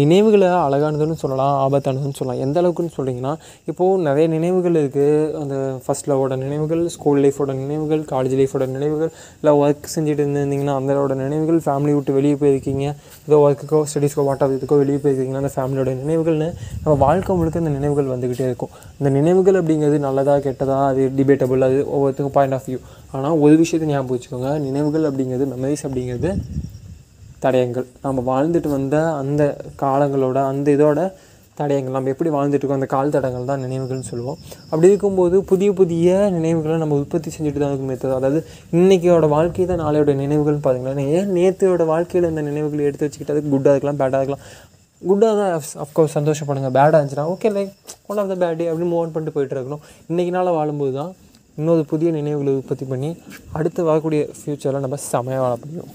நினைவுகளை அழகானதுன்னு சொல்லலாம் ஆபத்தானதுன்னு சொல்லலாம். எந்த அளவுக்குன்னு சொல்கிறீங்கன்னா இப்போது நிறைய நினைவுகள் இருக்குது அந்த ஃபஸ்ட் லவோட நினைவுகள் ஸ்கூல் லைஃபோட நினைவுகள் காலேஜ் லைஃபோட நினைவுகள் இல்லை ஒர்க் செஞ்சுட்டு இருந்திருந்தீங்கன்னா அந்தளோட நினைவுகள் ஃபேமிலி விட்டு வெளியே போயிருக்கீங்க. ஏதோ ஒர்க்குக்கோ ஸ்டடீஸ்க்கோ வாட் ஆஃப் இதுக்கோ வெளியே போயிருக்கீங்கன்னா அந்த ஃபேமிலியோட நினைவுகள்னு நம்ம வாழ்க்கை முழுக்க இந்த நினைவுகள் வந்துக்கிட்டே இருக்கும். இந்த நினைவுகள் அப்படிங்கிறது நல்லதா கெட்டதா அது டிபேட்டபுள் அது ஒவ்வொருத்தருக்கும் பாயிண்ட் ஆஃப் வியூ ஆனால் ஒரு விஷயத்தை ஞாபகம் வச்சுக்கோங்க. நினைவுகள் அப்படிங்கிறது மெமரிஸ் அப்படிங்கிறது தடயங்கள். நம்ம வாழ்ந்துட்டு வந்த அந்த காலங்களோட அந்த இதோட தடயங்கள். நம்ம எப்படி வாழ்ந்துட்டு இருக்கோம்? அந்த கால் தடங்கள் தான் நினைவுகள்னு சொல்லுவோம். அப்படி இருக்கும்போது புதிய புதிய நினைவுகளை நம்ம உற்பத்தி செஞ்சுட்டு தான் இருக்குமே தவிர அதாவது இன்றைக்கியோட வாழ்க்கை தான் நாளையோட நினைவுகள்னு பார்த்தீங்களா ஏன் நேற்றையோட வாழ்க்கையில் இந்த நினைவுகளை எடுத்து வச்சுக்கிட்டு அது குட்டாக இருக்கலாம் பேடாக இருக்கலாம்? குட்டாக தான் அஃப்கோர்ஸ் சந்தோஷப்படுங்க. பேடாக இருந்துச்சுன்னா okay like one of the bad day அப்படின்னு மூவ் ஆன் பண்ணிட்டு போயிட்டு இருக்கணும். இன்றைக்கி நாள் வாழும்போது தான் இன்னொரு புதிய நினைவுகளை உற்பத்தி பண்ணி அடுத்து வரக்கூடிய ஃப்யூச்சரில் நம்ம செமையாக வாழ முடியும்.